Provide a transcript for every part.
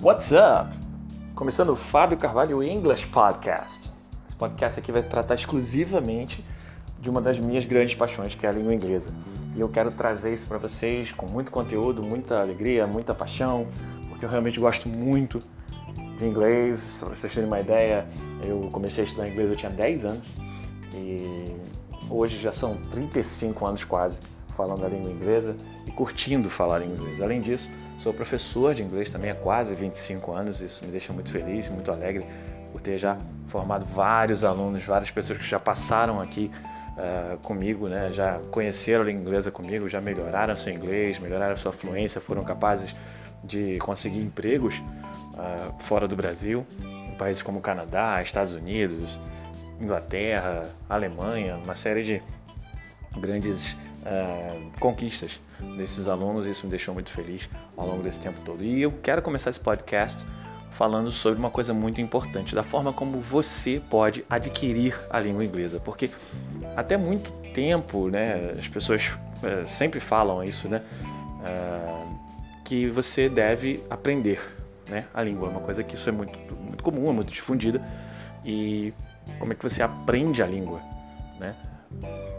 What's up? Começando o Fábio Carvalho English Podcast. Esse podcast aqui vai tratar exclusivamente de uma das minhas grandes paixões, que é a língua inglesa. E eu quero trazer isso para vocês com muito conteúdo, muita alegria, muita paixão, porque eu realmente gosto muito de inglês. Para vocês terem uma ideia, eu comecei a estudar inglês eu tinha 10 anos e hoje já são 35 anos quase falando a língua inglesa e curtindo falar inglês. Além disso, sou professor de inglês também há quase 25 anos, isso me deixa muito feliz muito alegre por ter já formado vários alunos, várias pessoas que já passaram aqui uh, comigo, né? já conheceram a língua inglesa comigo, já melhoraram seu inglês, melhoraram sua fluência, foram capazes de conseguir empregos uh, fora do Brasil, em países como Canadá, Estados Unidos, Inglaterra, Alemanha, uma série de grandes uh, conquistas desses alunos. Isso me deixou muito feliz ao longo desse tempo todo. E eu quero começar esse podcast falando sobre uma coisa muito importante, da forma como você pode adquirir a língua inglesa, porque até muito tempo, né, as pessoas uh, sempre falam isso, né, uh, que você deve aprender, né, a língua, é uma coisa que isso é muito, muito comum, é muito difundida e como é que você aprende a língua, né?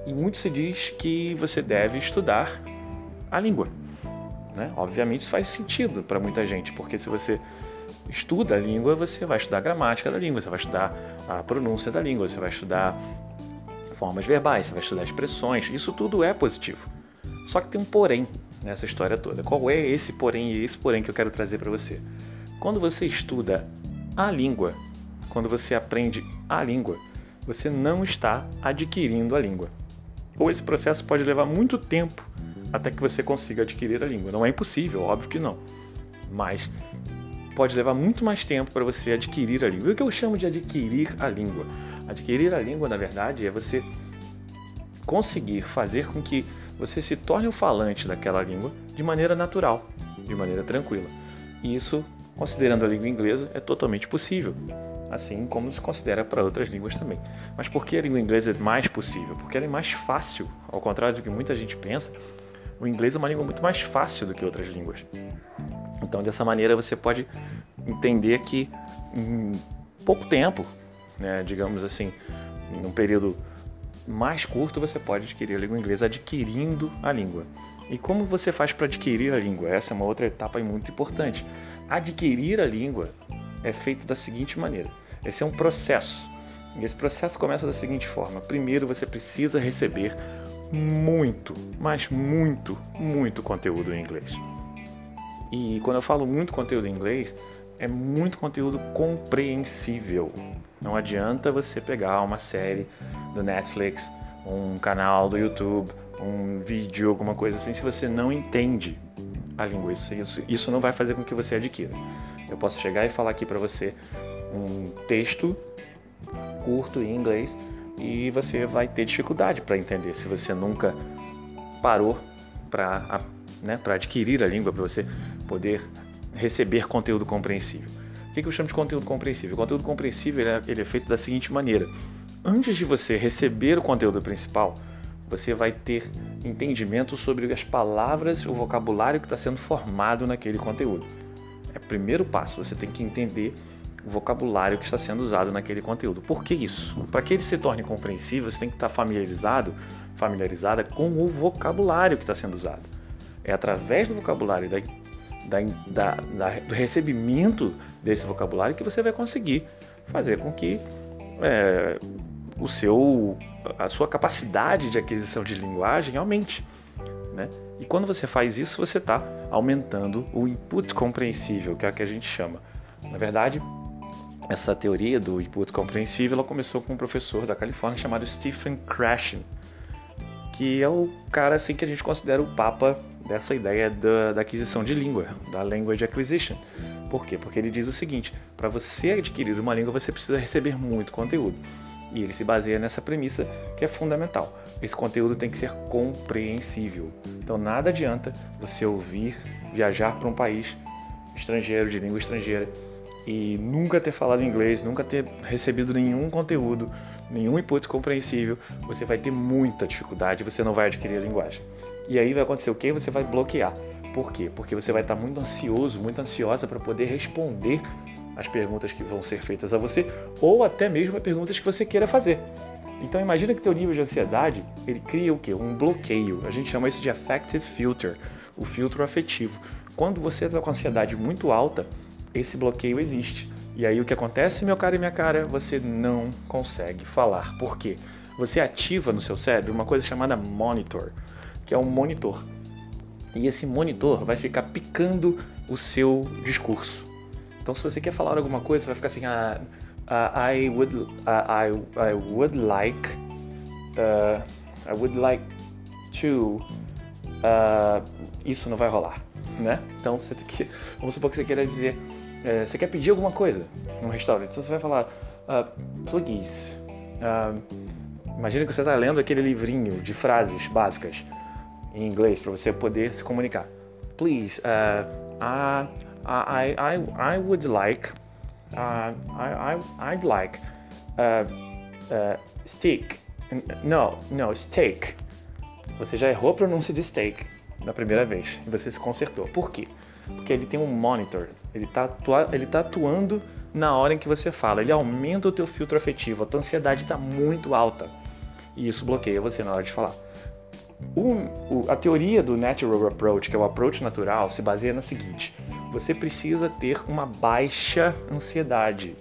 E muito se diz que você deve estudar a língua. Né? Obviamente isso faz sentido para muita gente, porque se você estuda a língua, você vai estudar a gramática da língua, você vai estudar a pronúncia da língua, você vai estudar formas verbais, você vai estudar expressões. Isso tudo é positivo. Só que tem um porém nessa história toda. Qual é esse porém e esse porém que eu quero trazer para você? Quando você estuda a língua, quando você aprende a língua, você não está adquirindo a língua. Ou esse processo pode levar muito tempo até que você consiga adquirir a língua. Não é impossível, óbvio que não. Mas pode levar muito mais tempo para você adquirir a língua. E o que eu chamo de adquirir a língua? Adquirir a língua, na verdade, é você conseguir fazer com que você se torne o falante daquela língua de maneira natural, de maneira tranquila. E isso, considerando a língua inglesa, é totalmente possível assim como se considera para outras línguas também. Mas por que a língua inglesa é mais possível? Porque ela é mais fácil, ao contrário do que muita gente pensa. O inglês é uma língua muito mais fácil do que outras línguas. Então, dessa maneira, você pode entender que em pouco tempo, né, digamos assim, num período mais curto, você pode adquirir a língua inglesa adquirindo a língua. E como você faz para adquirir a língua? Essa é uma outra etapa muito importante. Adquirir a língua é feito da seguinte maneira: esse é um processo. E esse processo começa da seguinte forma: primeiro você precisa receber muito, mas muito, muito conteúdo em inglês. E quando eu falo muito conteúdo em inglês, é muito conteúdo compreensível. Não adianta você pegar uma série do Netflix, um canal do YouTube, um vídeo, alguma coisa assim, se você não entende a língua. Isso, isso não vai fazer com que você adquira. Eu posso chegar e falar aqui para você um texto curto em inglês e você vai ter dificuldade para entender se você nunca parou para né, adquirir a língua, para você poder receber conteúdo compreensível. O que eu chamo de conteúdo compreensível? O conteúdo compreensível ele é feito da seguinte maneira: antes de você receber o conteúdo principal, você vai ter entendimento sobre as palavras, o vocabulário que está sendo formado naquele conteúdo. É o primeiro passo, você tem que entender o vocabulário que está sendo usado naquele conteúdo. Por que isso? Para que ele se torne compreensível, você tem que estar familiarizado, familiarizada com o vocabulário que está sendo usado. É através do vocabulário, da, da, da, do recebimento desse vocabulário que você vai conseguir fazer com que é, o seu, a sua capacidade de aquisição de linguagem aumente. Né? E quando você faz isso, você está aumentando o input compreensível, que é o que a gente chama. Na verdade, essa teoria do input compreensível ela começou com um professor da Califórnia chamado Stephen Krashen, que é o cara assim que a gente considera o papa dessa ideia da, da aquisição de língua, da language acquisition. Por quê? Porque ele diz o seguinte: para você adquirir uma língua, você precisa receber muito conteúdo. E ele se baseia nessa premissa que é fundamental. Esse conteúdo tem que ser compreensível. Então nada adianta você ouvir, viajar para um país estrangeiro, de língua estrangeira, e nunca ter falado inglês, nunca ter recebido nenhum conteúdo, nenhum input compreensível, você vai ter muita dificuldade, você não vai adquirir a linguagem. E aí vai acontecer o quê? Você vai bloquear. Por quê? Porque você vai estar muito ansioso, muito ansiosa para poder responder as perguntas que vão ser feitas a você ou até mesmo as perguntas que você queira fazer. Então imagina que teu nível de ansiedade, ele cria o quê? Um bloqueio. A gente chama isso de affective filter, o filtro afetivo. Quando você está com ansiedade muito alta, esse bloqueio existe. E aí o que acontece, meu cara e minha cara, você não consegue falar. Por quê? Você ativa no seu cérebro uma coisa chamada monitor, que é um monitor. E esse monitor vai ficar picando o seu discurso. Então, se você quer falar alguma coisa, você vai ficar assim: ah, uh, I would, uh, I, I would like, uh, I would like to. Isso não vai rolar, né? Então, você tem que, vamos supor que você queira dizer, é, você quer pedir alguma coisa num restaurante, então você vai falar, please. imagina que você está lendo aquele livrinho de frases básicas em inglês para você poder se comunicar. Please, uh, I, I, I would like, uh, I, I, I'd like uh, uh, steak. No, no, steak. Você já errou a pronúncia de steak na primeira vez e você se consertou. Por quê? Porque ele tem um monitor, ele está ele tá atuando na hora em que você fala, ele aumenta o teu filtro afetivo, a tua ansiedade está muito alta e isso bloqueia você na hora de falar. O, o, a teoria do Natural Approach, que é o approach natural, se baseia na seguinte: você precisa ter uma baixa ansiedade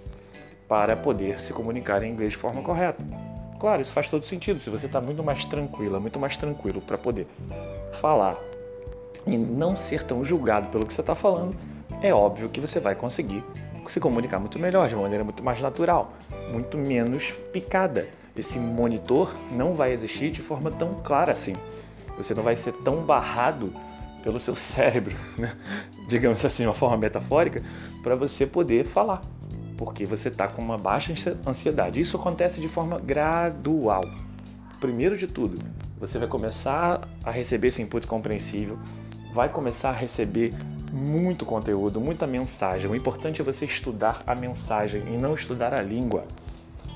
para poder se comunicar em inglês de forma correta. Claro, isso faz todo sentido. Se você está muito mais tranquila, muito mais tranquilo para poder falar e não ser tão julgado pelo que você está falando, é óbvio que você vai conseguir se comunicar muito melhor, de maneira muito mais natural, muito menos picada. Esse monitor não vai existir de forma tão clara assim. Você não vai ser tão barrado pelo seu cérebro, né? digamos assim, de uma forma metafórica, para você poder falar, porque você está com uma baixa ansiedade. Isso acontece de forma gradual. Primeiro de tudo, você vai começar a receber esse input compreensível, vai começar a receber muito conteúdo, muita mensagem. O importante é você estudar a mensagem e não estudar a língua.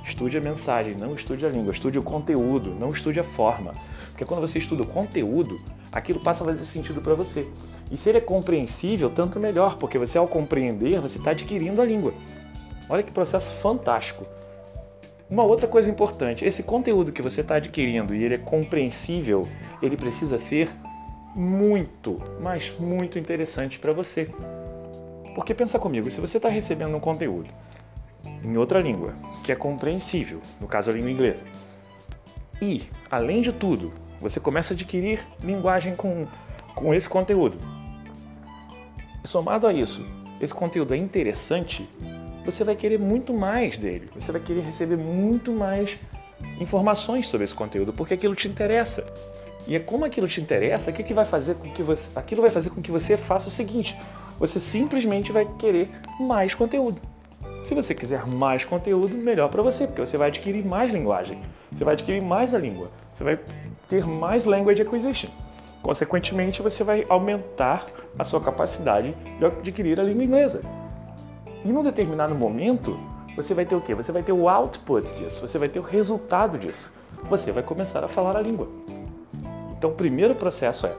Estude a mensagem, não estude a língua. Estude o conteúdo, não estude a forma. Porque quando você estuda o conteúdo, aquilo passa a fazer sentido para você. E se ele é compreensível, tanto melhor, porque você, ao compreender, você está adquirindo a língua. Olha que processo fantástico. Uma outra coisa importante, esse conteúdo que você está adquirindo e ele é compreensível, ele precisa ser muito, mas muito interessante para você. Porque pensa comigo, se você está recebendo um conteúdo em outra língua, que é compreensível, no caso a língua inglesa, e, além de tudo, você começa a adquirir linguagem com, com esse conteúdo. Somado a isso, esse conteúdo é interessante, você vai querer muito mais dele. Você vai querer receber muito mais informações sobre esse conteúdo, porque aquilo te interessa. E é como aquilo te interessa, aquilo que vai fazer com que você, aquilo vai fazer com que você faça o seguinte: você simplesmente vai querer mais conteúdo. Se você quiser mais conteúdo, melhor para você, porque você vai adquirir mais linguagem, você vai adquirir mais a língua, você vai ter mais language acquisition. Consequentemente, você vai aumentar a sua capacidade de adquirir a língua inglesa. E num determinado momento, você vai ter o quê? Você vai ter o output disso, você vai ter o resultado disso. Você vai começar a falar a língua. Então, o primeiro processo é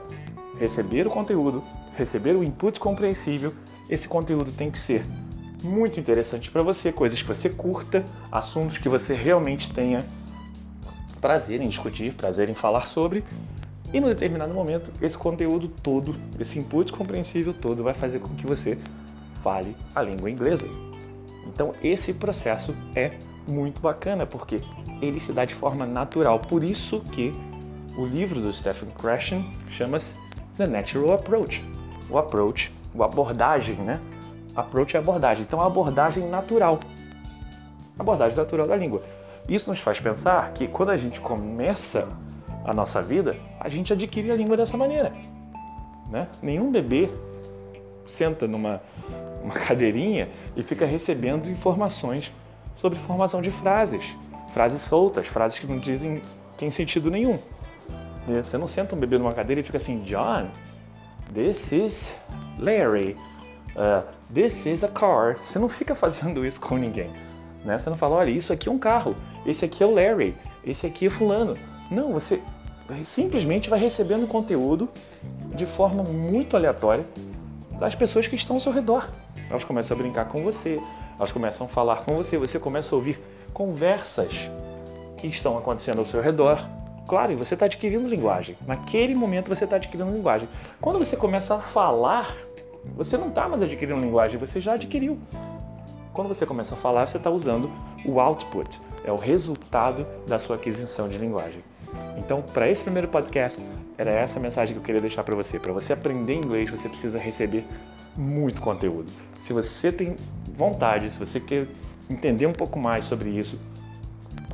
receber o conteúdo, receber o input compreensível. Esse conteúdo tem que ser muito interessante para você, coisas que você curta, assuntos que você realmente tenha prazer em discutir, prazer em falar sobre. E no determinado momento, esse conteúdo todo, esse input compreensível todo, vai fazer com que você fale a língua inglesa. Então, esse processo é muito bacana porque ele se dá de forma natural. Por isso que o livro do Stephen Krashen chama-se The Natural Approach. O approach, a abordagem, né? Approach é abordagem. Então, a abordagem natural. Abordagem natural da língua. Isso nos faz pensar que quando a gente começa a nossa vida, a gente adquire a língua dessa maneira. Né? Nenhum bebê senta numa uma cadeirinha e fica recebendo informações sobre formação de frases, frases soltas, frases que não dizem tem sentido nenhum. Você não senta um bebê numa cadeira e fica assim, John, this is Larry, uh, this is a car. Você não fica fazendo isso com ninguém. Né? Você não fala, olha, isso aqui é um carro, esse aqui é o Larry, esse aqui é fulano. Não, você simplesmente vai recebendo conteúdo de forma muito aleatória das pessoas que estão ao seu redor. Elas começam a brincar com você, elas começam a falar com você, você começa a ouvir conversas que estão acontecendo ao seu redor. Claro, e você está adquirindo linguagem. Naquele momento você está adquirindo linguagem. Quando você começa a falar, você não está mais adquirindo linguagem, você já adquiriu. Quando você começa a falar, você está usando o output, é o resultado da sua aquisição de linguagem. Então, para esse primeiro podcast, era essa a mensagem que eu queria deixar para você. Para você aprender inglês, você precisa receber muito conteúdo. Se você tem vontade, se você quer entender um pouco mais sobre isso,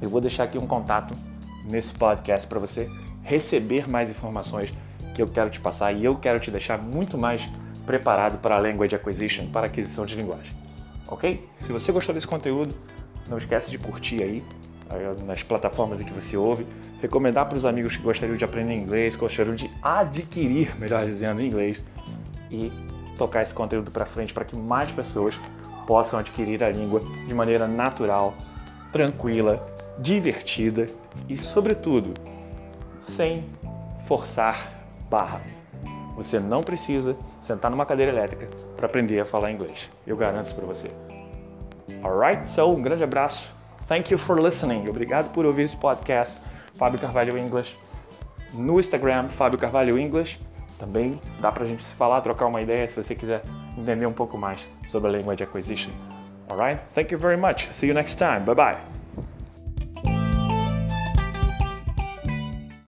eu vou deixar aqui um contato nesse podcast para você receber mais informações que eu quero te passar e eu quero te deixar muito mais preparado para a language acquisition, para aquisição de linguagem. Ok? Se você gostou desse conteúdo, não esquece de curtir aí nas plataformas em que você ouve, recomendar para os amigos que gostariam de aprender inglês, gostariam de adquirir, melhor dizendo, inglês e tocar esse conteúdo para frente para que mais pessoas possam adquirir a língua de maneira natural, tranquila, divertida e, sobretudo, sem forçar barra. Você não precisa sentar numa cadeira elétrica para aprender a falar inglês. Eu garanto isso para você. Alright? So, um grande abraço. Thank you for listening. Obrigado por ouvir esse podcast. Fábio Carvalho English. No Instagram, Fábio Carvalho English. Também dá pra gente se falar, trocar uma ideia se você quiser entender um pouco mais sobre a language acquisition. Alright? Thank you very much. See you next time. Bye bye.